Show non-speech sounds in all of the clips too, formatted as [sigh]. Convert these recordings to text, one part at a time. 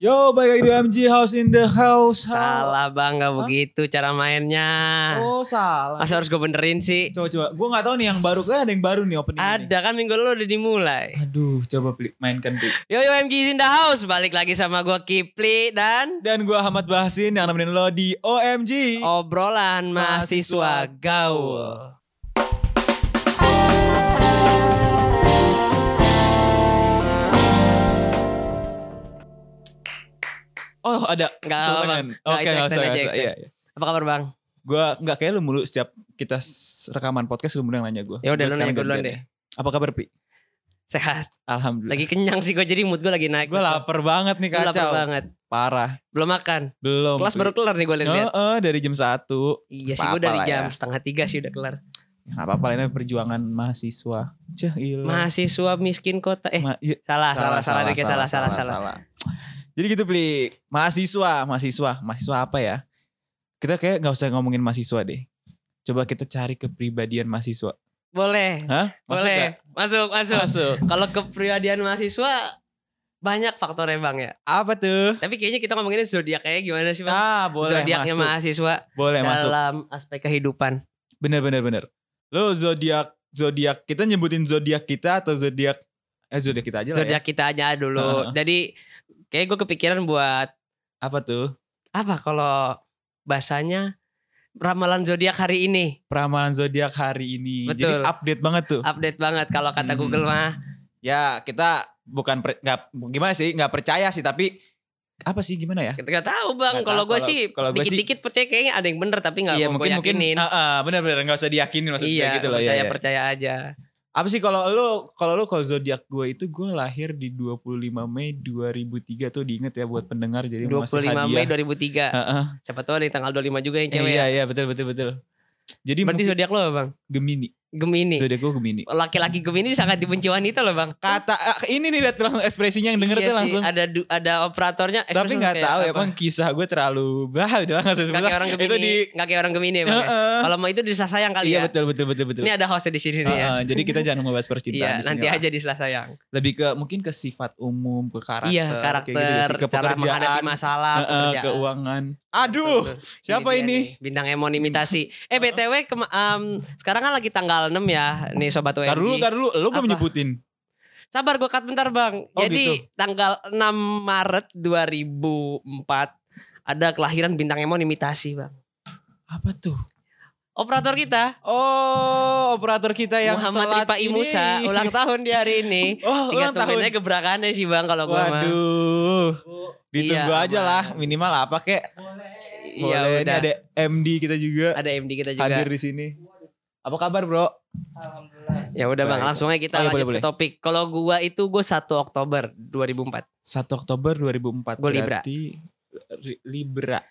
Yo, balik lagi di MG House in the House. Salah bang, gak begitu cara mainnya. Oh, salah. Masa harus gue benerin sih? Coba coba. Gue nggak tahu nih yang baru kan ada yang baru nih opening Ada kan minggu lalu udah dimulai. Aduh, coba Pli, mainkan Pli. Yo yo MG in the house, balik lagi sama gue Kipli dan Dan gue Ahmad Bahasin yang nemenin lo di OMG. obrolan mahasiswa gaul. Oh, ada. Tepuk apa-apa. tangan. Nggak, Oke, usah. Iya, iya. Apa kabar bang? Gue nggak kayak lu mulu setiap kita rekaman podcast lu mulu yang nanya gue. Ya udah lu nanya gue duluan deh. Apa kabar Pi? Sehat. Alhamdulillah. Lagi kenyang sih gue jadi mood gue lagi naik. Gue lapar banget nih Gue lapar kacau. banget. Parah. Belum makan. Belum. Kelas baru kelar nih gue lihat. Heeh, dari jam 1. Iya sih gue dari jam ya. setengah tiga sih udah kelar. Ya, Gak apa-apa lah ini perjuangan mahasiswa. Cah. Mahasiswa miskin kota. Eh Ma- iya. salah salah salah dikit salah salah salah. Jadi gitu Pli, mahasiswa, mahasiswa, mahasiswa apa ya? Kita kayak nggak usah ngomongin mahasiswa deh. Coba kita cari kepribadian mahasiswa. Boleh. Hah? Masuk Boleh. nggak? Masuk masuk. Masuk. Kalau kepribadian mahasiswa banyak faktornya bang ya. Apa tuh? Tapi kayaknya kita ngomongin zodiak kayak gimana sih bang? Ah, boleh Zodiaknya masuk. mahasiswa Boleh masuk. dalam aspek kehidupan. Bener bener bener. Lo zodiak zodiak kita nyebutin zodiak kita atau zodiak eh zodiak kita aja lah ya. Zodiak kita aja dulu. Heeh. Jadi kayak gue kepikiran buat Apa tuh? apa kalau bahasanya ramalan zodiak hari ini. Peramalan zodiak hari ini. Jadi Betul. update banget tuh. Update banget kalau kata Hmm. Google mah. Ya kita bukan per- nggak gimana sih nggak percaya sih tapi apa sih gimana ya? Kita nggak tahu bang. Kalau gue sih kalau dikit-dikit percaya kayaknya ada yang bener tapi nggak iya mau mungkin gue mungkin yakinin. ah, ah, benar-benar nggak usah diyakinin maksudnya iya, gitu loh ya, percaya ya. percaya aja. Apa sih kalau lu kalau lu kalau zodiak gue itu gue lahir di 25 Mei 2003 tuh diinget ya buat pendengar jadi masih 25 hadiah. Mei 2003. Heeh. Siapa tahu ada yang tanggal 25 juga yang Eh, cewek iya ya. iya betul betul betul. Jadi Berarti mungkin zodiak lo bang? Gemini. Gemini. Zodiak gue Gemini. Laki-laki Gemini sangat dibenci wanita loh bang. Kata ah, ini nih lihat langsung ekspresinya yang denger Iya tuh sih, langsung. ada ada operatornya. Tapi nggak tahu ya bang kisah gue terlalu bah udah nggak Nggak kayak orang [laughs] Gemini. Itu di nggak kayak orang Gemini ya, bang. ya? Heeh. Kalau mau itu di Selasa sayang kali Iya ya. betul betul betul betul. Ini ada hostnya di sini nih ya. Heeh, jadi kita jangan membahas Iya, percintaan sini nanti lah. aja di Selasa sayang. Lebih ke mungkin ke sifat umum, ke karakter, Iya, kayak karakter, gitu ke cara menghadapi masalah, heeh, pekerjaan. keuangan. Aduh, Betul, betul. siapa ini? nih, Bintang Emon imitasi. Eh BTW kema- em, sekarang kan lagi tanggal 6 ya. Nih sobat tar dulu, tar dulu, lu belum Apa? nyebutin. Sabar gue cut bentar bang. Oh, Jadi gitu. tanggal 6 Maret 2004 ada kelahiran bintang Emon imitasi bang. Apa tuh? Operator kita Oh, operator kita yang Muhammad telat Ripa ini. Imusa ulang tahun di hari ini. [laughs] Oh, Tiga ulang tahun. tahunnya gebrakannya sih bang kalau gue mah. Waduh. Ditunggu Iya, aja lah, minimal apa kek. Iya Boleh, ini udah. ada MD kita juga Ada MD kita juga. hadir di sini. Apa kabar, Bro? Ya udah bang, langsung aja kita Oh, iya, lanjut boleh, ke topik. Kalau gua itu gue 1 Oktober 2004 1 Oktober 2004. Gua Libra. Berarti Ri- Libra,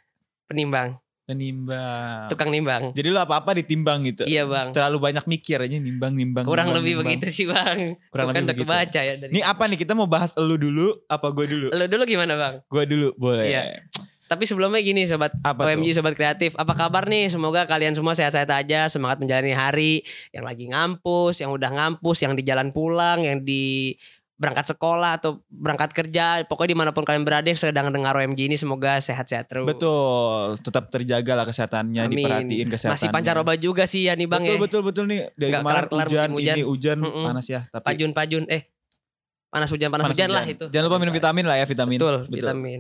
penimbang, penimbang. tukang nimbang. Jadi lu apa-apa ditimbang gitu. Iya bang. Terlalu banyak mikir aja nimbang nimbang. Kurang nimbang, lebih nimbang. begitu sih bang. Kurang Tuh kan lebih udah begitu. kebaca ya dari. Ini apa nih kita mau bahas elu dulu apa gue dulu? Lo dulu gimana bang? Gue dulu boleh. Iya. Tapi sebelumnya gini sobat Apa OMG tuh? sobat kreatif, apa kabar nih? Semoga kalian semua sehat-sehat aja, semangat menjalani hari, yang lagi ngampus, yang udah ngampus, yang di jalan pulang, yang di berangkat sekolah atau berangkat kerja, pokoknya di mana pun kalian berada yang sedang dengar OMG ini semoga sehat-sehat terus. Betul, tetap terjaga lah kesehatannya, Amin. diperhatiin kesehatannya. Masih pancaroba juga sih ya nih bang betul, ya. betul betul nih dari Nggak kemarin kelar-kelar hujan, hujan. ini hujan Mm-mm. panas ya, tapi Pajun-pajun, eh panas hujan panas, hujan, lah itu. Jangan lupa minum vitamin lah ya vitamin. Betul, vitamin.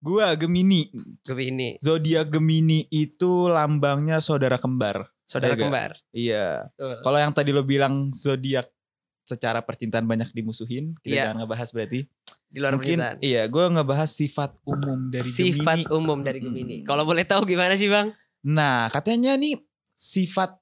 Gua Gemini, Gemini, zodiak Gemini itu lambangnya saudara kembar. saudara nggak? kembar. Iya. Kalau yang tadi lo bilang zodiak secara percintaan banyak dimusuhin, kita Iya. jangan ngebahas berarti. Di luar Mungkin percintaan. iya, gue ngebahas sifat umum dari Sifat Gemini. umum dari Gemini. Mm. Kalau boleh tahu gimana sih bang? Nah, katanya nih sifat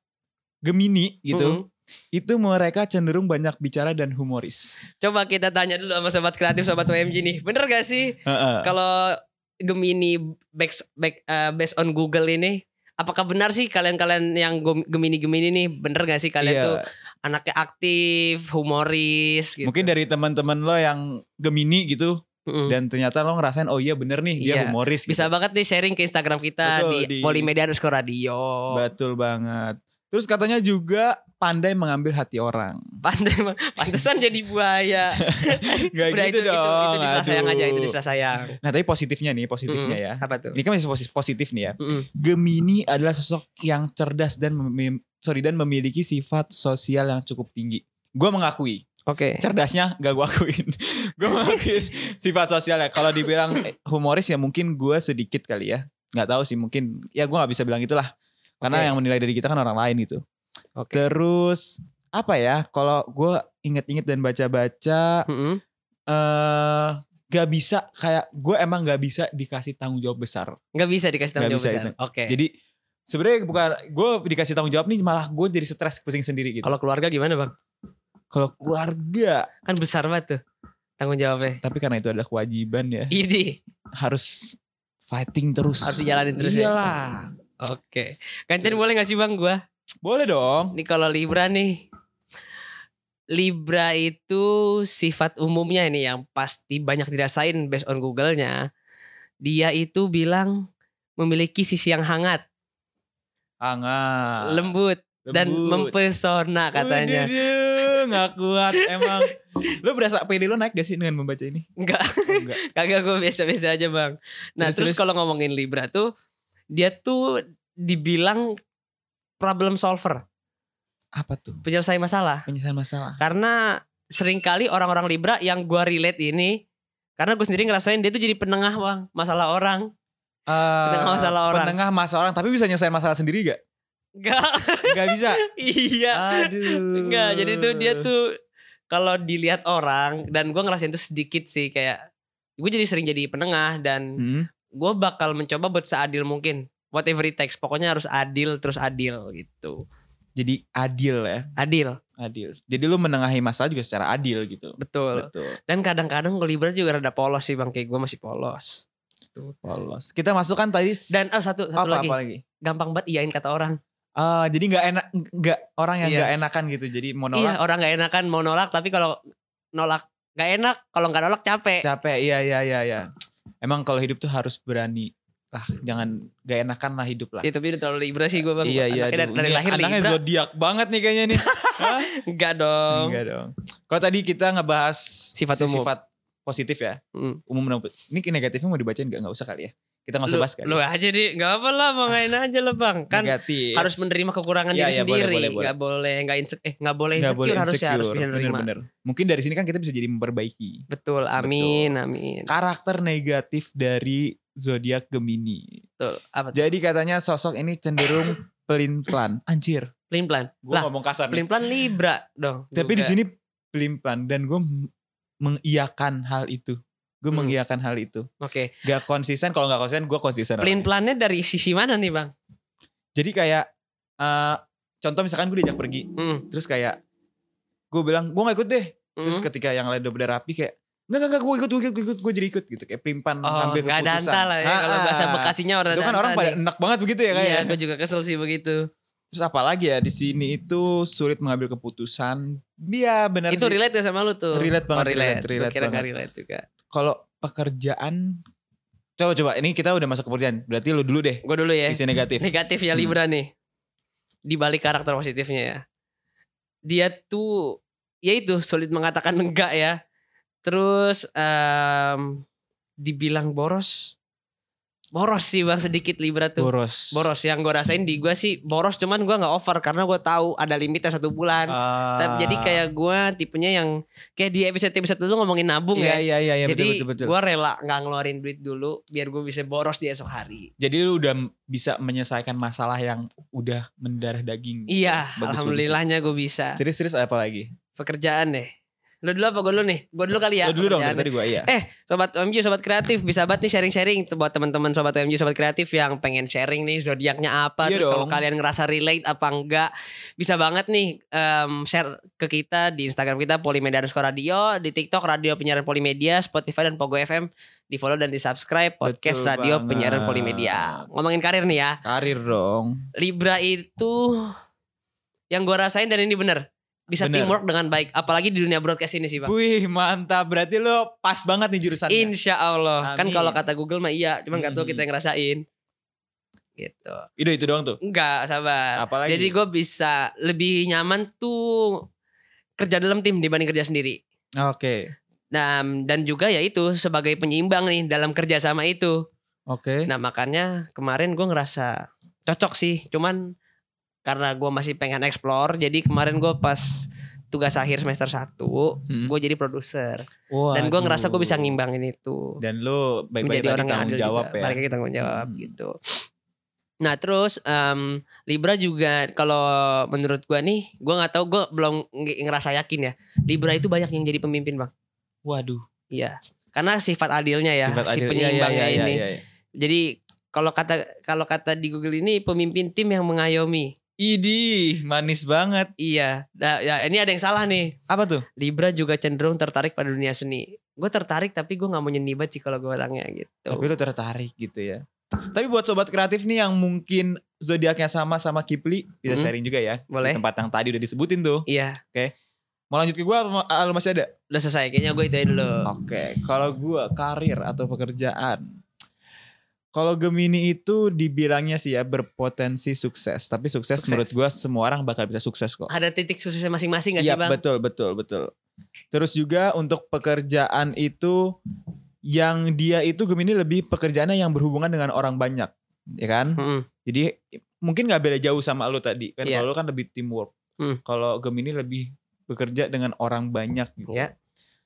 Gemini gitu, Mm-mm. itu mereka cenderung banyak bicara dan humoris. Coba kita tanya dulu sama sobat kreatif, sobat OMG nih. Bener gak sih Heeh. kalau Gemini back, back, uh, based on Google ini? Apakah benar sih kalian-kalian yang gem- Gemini-Gemini nih bener gak sih kalian Iya. tuh anaknya aktif, humoris gitu? Mungkin dari teman-teman lo yang Gemini gitu Mm-mm. dan ternyata lo ngerasain oh iya bener nih dia Iya. humoris gitu. bisa banget nih sharing ke Instagram kita Betul, di, di- Polimedia underscore radio. Betul banget. Terus katanya juga pandai mengambil hati orang. [laughs] Pandai. Pantesan [laughs] jadi buaya. Gak Udah gitu itu, itu, dong. itu disela sayang aja, itu sayang. Nah tapi positifnya nih, positifnya Mm-mm. ya. Apa tuh? Ini kan masih posi- positif nih ya. Mm-mm. Gemini adalah sosok yang cerdas dan mem- sorry dan memiliki sifat sosial yang cukup tinggi. Gue mengakui, Oke. cerdasnya gak gue akuin. [laughs] gue mengakuin sifat sosialnya. Kalau dibilang eh, humoris ya mungkin gue sedikit kali ya. Nggak tahu sih mungkin ya gue nggak bisa bilang itulah. Karena Oke. yang menilai dari kita kan orang lain gitu. Oke. Terus apa ya? Kalau gue inget-inget dan baca-baca Mm-mm. eh gak bisa kayak gue emang gak bisa dikasih tanggung jawab besar. Nggak bisa dikasih tanggung Nggak jawab bisa besar. Oke. Jadi sebenarnya bukan gue dikasih tanggung jawab nih malah gue jadi stres pusing sendiri gitu. Kalau keluarga gimana bang? Kalau keluarga, Kan besar banget tuh tanggung jawabnya. tapi karena itu adalah kewajiban ya, Ini harus fighting terus. harus dijalanin terus ya. Iyalah. Oke. Gantian boleh gak sih bang gua? Boleh dong. Ini kalau Libra nih. Libra itu sifat umumnya ini yang pasti banyak dirasain based on Google-nya. Dia itu bilang memiliki sisi yang hangat, Hangat. lembut, dan Lembut. mempesona katanya. Waduh, nggak kuat emang. Lo berasa pede lo naik gak sih dengan membaca ini? Enggak, Oh, enggak. [laughs] kagak gue biasa-biasa aja bang. Nah Terus, terus, terus. kalau ngomongin Libra tuh, dia tuh dibilang problem solver, Apa tuh? penyelesai masalah. Penyelesaian masalah. Karena sering kali orang-orang Libra yang gua relate ini, karena gue sendiri ngerasain dia tuh jadi penengah bang, masalah orang. Penengah masalah orang. Penengah masalah orang, tapi bisa nyelesain masalah sendiri gak? Enggak, Gak bisa. [laughs] iya. Aduh. Enggak, jadi tuh dia tuh kalau dilihat orang dan gue ngerasain tuh sedikit sih kayak gue jadi sering jadi penengah dan Hmm. gue bakal mencoba buat seadil mungkin. Whatever it takes, pokoknya harus adil terus adil gitu. Jadi adil ya, Adil, adil. Jadi lu menengahi masalah juga secara adil gitu. betul. Betul. Dan kadang-kadang gue Libra juga rada polos sih bang, kayak gue masih polos. Polos. Kita masukkan tadi Dan oh satu satu apa, lagi, apa lagi? gampang banget iyain kata orang. Ah, jadi nggak enak, nggak orang yang Iya. nggak enakan gitu. Jadi mau Iya nolak orang nggak enakan mau nolak tapi kalau nolak nggak enak kalau nggak nolak capek. capek. Iya iya iya iya. Emang kalau hidup tuh harus berani lah, jangan nggak enakan lah hidup lah. Itu tapi udah terlalu Libra sih gue bang. Iya iya. Dari, dari lahir anaknya Libra. zodiak banget nih kayaknya nih. [laughs] Enggak dong. Enggak dong. Kalau tadi kita ngebahas Sifat umum. sifat positif ya, Hmm. umum dan ini negatifnya mau dibacain nggak? Nggak usah kali ya. Kita nggak usah bahas kali. lu aja deh, nggak apa lah mau ngain aja lah bang. Kan Negatif. harus menerima kekurangan Iya, diri boleh, sendiri. boleh, boleh. Nggak boleh, nggak insecure, eh nggak boleh insecure, boleh harusnya insecure. harus bisa menerima. Bener-bener. Mungkin dari sini kan kita bisa jadi memperbaiki Betul, amin, amin. karakter negatif dari zodiak Gemini. Betul. Apa tuh? Jadi katanya sosok ini cenderung pelin-pelan. Anjir, Pelin pelan. gue ngomong kasar nih. pelin pelan Libra dong. Tapi di sini pelin-pelan dan gue mengiyakan hal itu. Gue Hmm. mengiyakan hal itu. Oke. Gak konsisten, kalau gak konsisten gue konsisten. Pelin pelannya dari sisi mana nih bang? Jadi kayak eh, contoh misalkan gue diajak pergi, Hmm. terus kayak gue bilang gue gak ikut deh. Terus Hmm. ketika yang lain udah pada rapi kayak Enggak, enggak, gue ikut, gue ikut, gue ikut, gue jadi ikut gitu. Kayak pelimpan Oh, ngambil keputusan. danta lah ya. Kalau Ah, bahasa ah. Bekasinya orang Itu kan orang pada enak banget begitu ya Iya, kayak. gue juga kesel sih begitu. Terus apalagi ya di sini itu sulit mengambil keputusan. Iya benar Itu sih. relate gak sama lu tuh? Relate banget, Oh, relate. relate, relate kira banget. gak relate juga. Kalau pekerjaan Coba coba ini kita udah masuk ke pekerjaan. Berarti lu dulu deh Gue dulu ya. sisi negatif. Negatifnya Hmm. Libra nih. Di balik karakter positifnya ya. Dia tuh ya itu sulit mengatakan enggak ya. Terus em, dibilang boros. Boros sih bang sedikit Libra tuh. Boros. Boros yang gue rasain di gue sih boros cuman gue nggak over karena gue tahu ada limitnya satu bulan. Ah. Tapi jadi kayak gue tipenya yang kayak di episode episode dulu ngomongin nabung Iya ya. iya iya iya jadi gue rela nggak ngeluarin duit dulu biar gue bisa boros di esok hari. Jadi lu udah bisa menyelesaikan masalah yang udah mendarah daging. Iya, Bagus, alhamdulillahnya gue bisa. Terus terus apa lagi? Pekerjaan deh. Lu dulu apa gue dulu nih? Gue dulu kali ya. Lu dulu dong tadi gue iya. Eh, sobat OMG, sobat kreatif, bisa banget nih sharing-sharing buat teman-teman sobat OMG, sobat kreatif yang pengen sharing nih zodiaknya apa, Iya terus kalau kalian ngerasa relate apa enggak, bisa banget nih em, share ke kita di Instagram kita Polimedia radio, di TikTok Radio Penyiaran Polimedia, Spotify dan Pogo FM, di follow dan di subscribe podcast Betul Radio banget. Penyiaran Polimedia. Ngomongin karir nih ya, Karir dong. Libra itu yang gue rasain dan ini bener bisa Bener. teamwork dengan baik, apalagi di dunia broadcast ini sih bang. Wih mantap. Berarti lu pas banget nih jurusannya. Insya Allah. Kan Amin. kalau kata Google mah iya, cuman nggak tahu Hmm. kita yang ngerasain. gitu. Itu itu doang tuh. Enggak, sabar. Apalagi? Jadi gue bisa lebih nyaman tuh kerja dalam tim dibanding kerja sendiri. Oke. Dan dan juga ya itu sebagai penyeimbang nih dalam kerja sama itu. Oke. Nah makanya kemarin gue ngerasa cocok sih. Cuman karena gue masih pengen explore, jadi kemarin gue pas tugas akhir semester 1 Hmm. gue jadi produser. Dan gue ngerasa gue bisa ngimbangin itu. Dan lu baik-baik menjadi orang yang tanggung adil jawab juga. ya. Balik lagi tanggung jawab Hmm. gitu. Nah terus em, Libra juga kalau menurut gua nih, gua nggak tahu gua belum ng- ngerasa yakin ya. Libra itu banyak yang jadi pemimpin bang. Waduh. Iya. Karena sifat adilnya ya, Sifat si adil. Iya, penyeimbangnya iya, iya, ini. iya, iya. Jadi kalau kata kalau kata di Google ini pemimpin tim yang mengayomi. Idi, manis banget. Iya. Nah, ya ini ada yang salah nih. Apa tuh? Libra juga cenderung tertarik pada dunia seni. Gue tertarik tapi gue nggak mau nyeni banget sih kalau gue orangnya gitu. Tapi lu tertarik gitu ya. Tapi buat sobat kreatif nih yang mungkin zodiaknya sama sama Kipli, bisa Hmm. sharing juga ya. Boleh. Di tempat yang tadi udah disebutin tuh. Iya. Mau lanjut ke gua apa ah, masih ada? Udah selesai. Kayaknya gue itu dulu. Oke, kalau gua karir atau pekerjaan. Kalau Gemini itu dibilangnya sih ya berpotensi sukses, tapi sukses, Sukses. menurut gua semua orang bakal bisa sukses kok. Ada titik suksesnya masing-masing gak Iya sih bang? betul betul betul. Terus juga untuk pekerjaan itu yang dia itu Gemini lebih pekerjaannya yang berhubungan dengan orang banyak, ya kan? Mm-mm. Jadi mungkin nggak beda jauh sama lu tadi kan Iya. kalau lu kan lebih teamwork. Hmm. Kalau Gemini lebih bekerja dengan orang banyak gitu. Ya.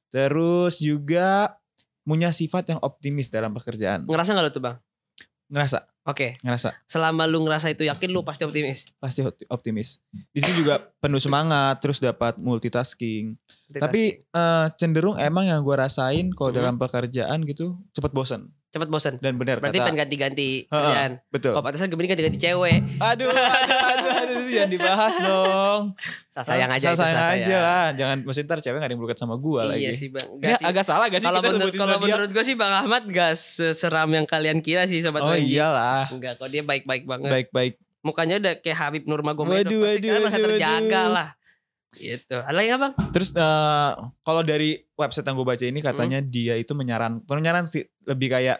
Terus juga punya sifat yang optimis dalam pekerjaan. Ngerasa gak lu tuh bang? Ngerasa, Oke. ngerasa Selama lu ngerasa itu yakin lu pasti optimis. pasti opti- optimis. Di situ juga penuh semangat, terus dapat multitasking. Tapi eh, cenderung emang yang gua rasain kalau Hmm. dalam pekerjaan gitu cepet bosan. Cepet bosan. Dan benar Berarti kata pengen ganti-ganti kerjaan. betul. Oh pantesan Gemini ganti-ganti cewek. Aduh, aduh, aduh, aduh, itu jangan dibahas dong. Sayang aja sayang aja lah. Jangan mesti ntar cewek gak ada yang berkat sama gua Iya lagi. sih bang. Gak sih. agak salah gak sih Kalau menurut kalau menurut gue sih Bang Ahmad gak seseram yang kalian kira sih sobat Oh iyalah. Enggak kok dia baik-baik banget. Baik-baik. Mukanya udah kayak Habib Nurmagomedov. Waduh, Pasti waduh, kalian merasa waduh, terjaga waduh. lah. Gitu. Ada lagi apa bang? Terus eh, kalau dari website yang gue baca ini katanya Hmm. dia itu menyaran, menyaran sih lebih kayak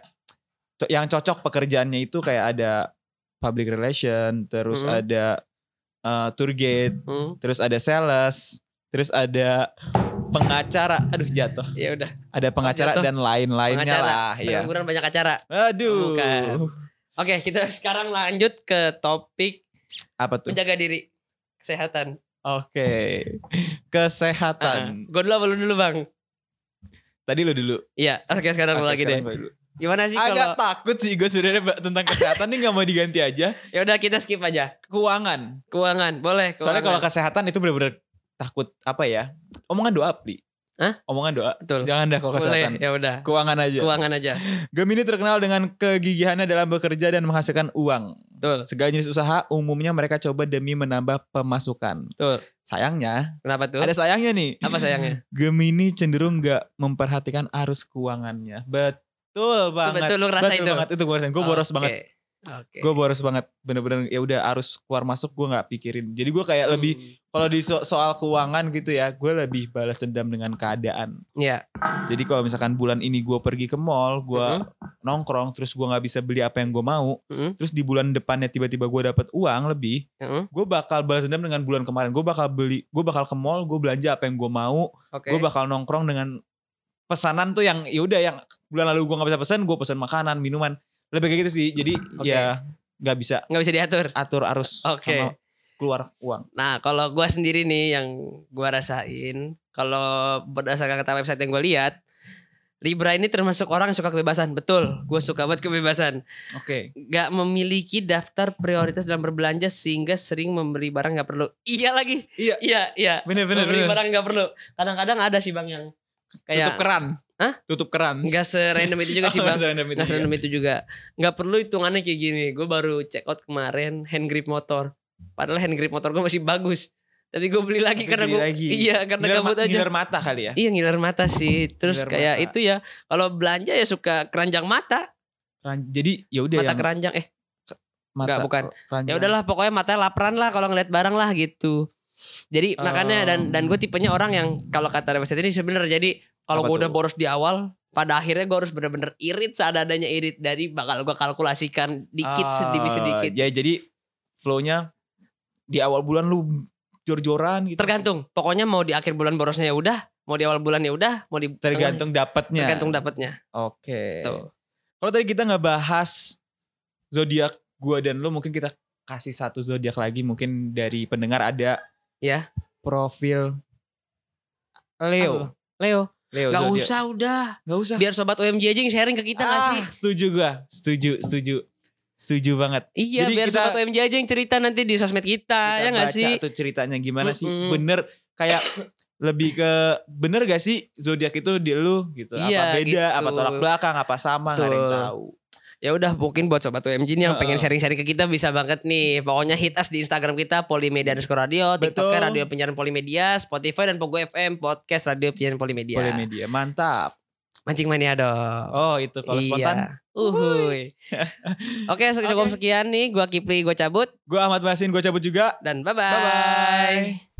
yang cocok pekerjaannya itu kayak ada public relation, terus Hmm. ada eh, tour guide, Hmm, terus ada sales, terus ada pengacara. Aduh jatuh. ya udah. Ada pengacara jatuh. dan lain-lainnya lah. Iya. Pengangguran banyak acara. Aduh. Bukan. Oke, kita sekarang lanjut ke topik Apa tuh? menjaga diri, kesehatan. Oke. Kesehatan. gue dulu apa lu dulu bang? Tadi lu dulu. Iya. Oke sekarang lu Oke, lagi deh. dulu. Gimana sih Agak kalau? takut sih gue sebenarnya tentang kesehatan nih nggak mau diganti aja. Ya udah kita skip aja. Keuangan. Keuangan, boleh. Soalnya kalau keuangan. kesehatan itu benar-benar takut apa ya? Omongan doa, Pli. Hah? Omongan doa. betul. Jangan dah kalau Boleh. kesehatan. Ya udah. Keuangan aja. Keuangan aja. Gemini terkenal dengan kegigihannya dalam bekerja dan menghasilkan uang. Betul. Segala jenis usaha umumnya mereka coba demi menambah pemasukan. Betul. Sayangnya, Kenapa tuh? ada sayangnya nih. Apa sayangnya? Gemini cenderung nggak memperhatikan arus keuangannya. Betul banget. Betul lu ngerasain Betul tuh. banget. Itu gue rasain. Gue boros Oke. banget. Oke. Gue boros banget. Bener-bener ya udah arus keluar masuk gue nggak pikirin. Jadi gue kayak lebih Hmm. kalau di so- soal keuangan gitu ya, gue lebih balas dendam dengan keadaan. Iya. Jadi kalau misalkan bulan ini gue pergi ke mall, gue Mhm. nongkrong, terus gue nggak bisa beli apa yang gue mau, Mhm. terus di bulan depannya tiba-tiba gue dapet uang lebih, Mhm. gue bakal balas dendam dengan bulan kemarin. Gue bakal beli, gue bakal ke mall, gue belanja apa yang gue mau, Oke. gue bakal nongkrong dengan pesanan tuh yang ya udah yang bulan lalu gue nggak bisa pesan, gue pesan makanan, minuman, lebih kayak gitu sih. Jadi Oke. ya nggak bisa Nggak bisa diatur. atur arus Oke. sama keluar uang. Nah, kalau gua sendiri nih yang gua rasain, kalau berdasarkan kata website yang gua lihat, Libra ini termasuk orang yang suka kebebasan. Betul, gue suka banget kebebasan. Oke. Gak memiliki daftar prioritas dalam berbelanja sehingga sering membeli barang gak perlu. Iya lagi. Iya. Iya, iya. Bener bener membeli bener. barang gak perlu. Kadang-kadang ada sih bang yang Tutup kayak keran. Hah? Tutup keran. nggak serandom itu juga sih [laughs] Oh, bang. serandom itu serandom itu juga. Nggak perlu hitungannya kayak gini. Gue baru check out kemarin hand grip motor. Padahal hand grip motor gue masih bagus. Tapi gue beli lagi Tapi karena gue iya karena Ngiler gabut ma- aja. ngiler mata kali ya. Iya ngiler mata sih. Terus Ngiler kayak mata. itu ya kalau belanja ya suka keranjang mata. Keran- Jadi ya udah mata yang keranjang eh mata Enggak, bukan. ya udahlah pokoknya matanya laparan lah kalau ngeliat barang lah gitu. Jadi makanya dan dan gue tipenya orang yang kalau kata website ini sebenarnya jadi kalau gue udah boros di awal pada akhirnya gue harus bener-bener irit seadanya irit dari bakal gue kalkulasikan dikit Ah, sedikit sedikit Ya jadi flow-nya di awal bulan lu jor-joran gitu. tergantung pokoknya mau di akhir bulan borosnya ya udah mau di awal bulan ya udah mau di Tergantung dapatnya. tergantung dapatnya Oke. Tuh. Kalau tadi kita nggak bahas zodiak gua dan lu mungkin kita kasih satu zodiak lagi mungkin dari pendengar ada Ya. profil Leo. Leo Leo nggak zodiak. usah udah Nggak usah. biar sobat OMG aja yang sharing ke kita Ah, sih Setuju gua. Setuju, setuju. Setuju banget. iya Jadi biar kita- sobat OMG aja yang cerita nanti di sosmed kita, Kita ya nggak baca sih tuh ceritanya gimana sih? Mm-mm. Bener kayak lebih ke bener gak sih zodiak itu di lu gitu? Iya, apa beda? gitu. Apa tolak belakang? Apa sama? Gak ada yang Betul. tahu. Ya udah mungkin buat sobat OMG nih yang pengen sharing-sharing ke kita bisa banget nih pokoknya hit us di Instagram kita Polimedia underscore radio TikToknya. Radio Penyiaran Polimedia Spotify dan Pogo FM podcast Radio Penyiaran Polimedia Boleh media. Mantap. mancing mania dong Oh itu kalau spontan. Uhuy. [laughs] Oke, cukup Oke. sekian nih. Gua Kipli, gua cabut Gue Ahmad Masin, gue cabut juga. dan bye-bye. Bye-bye.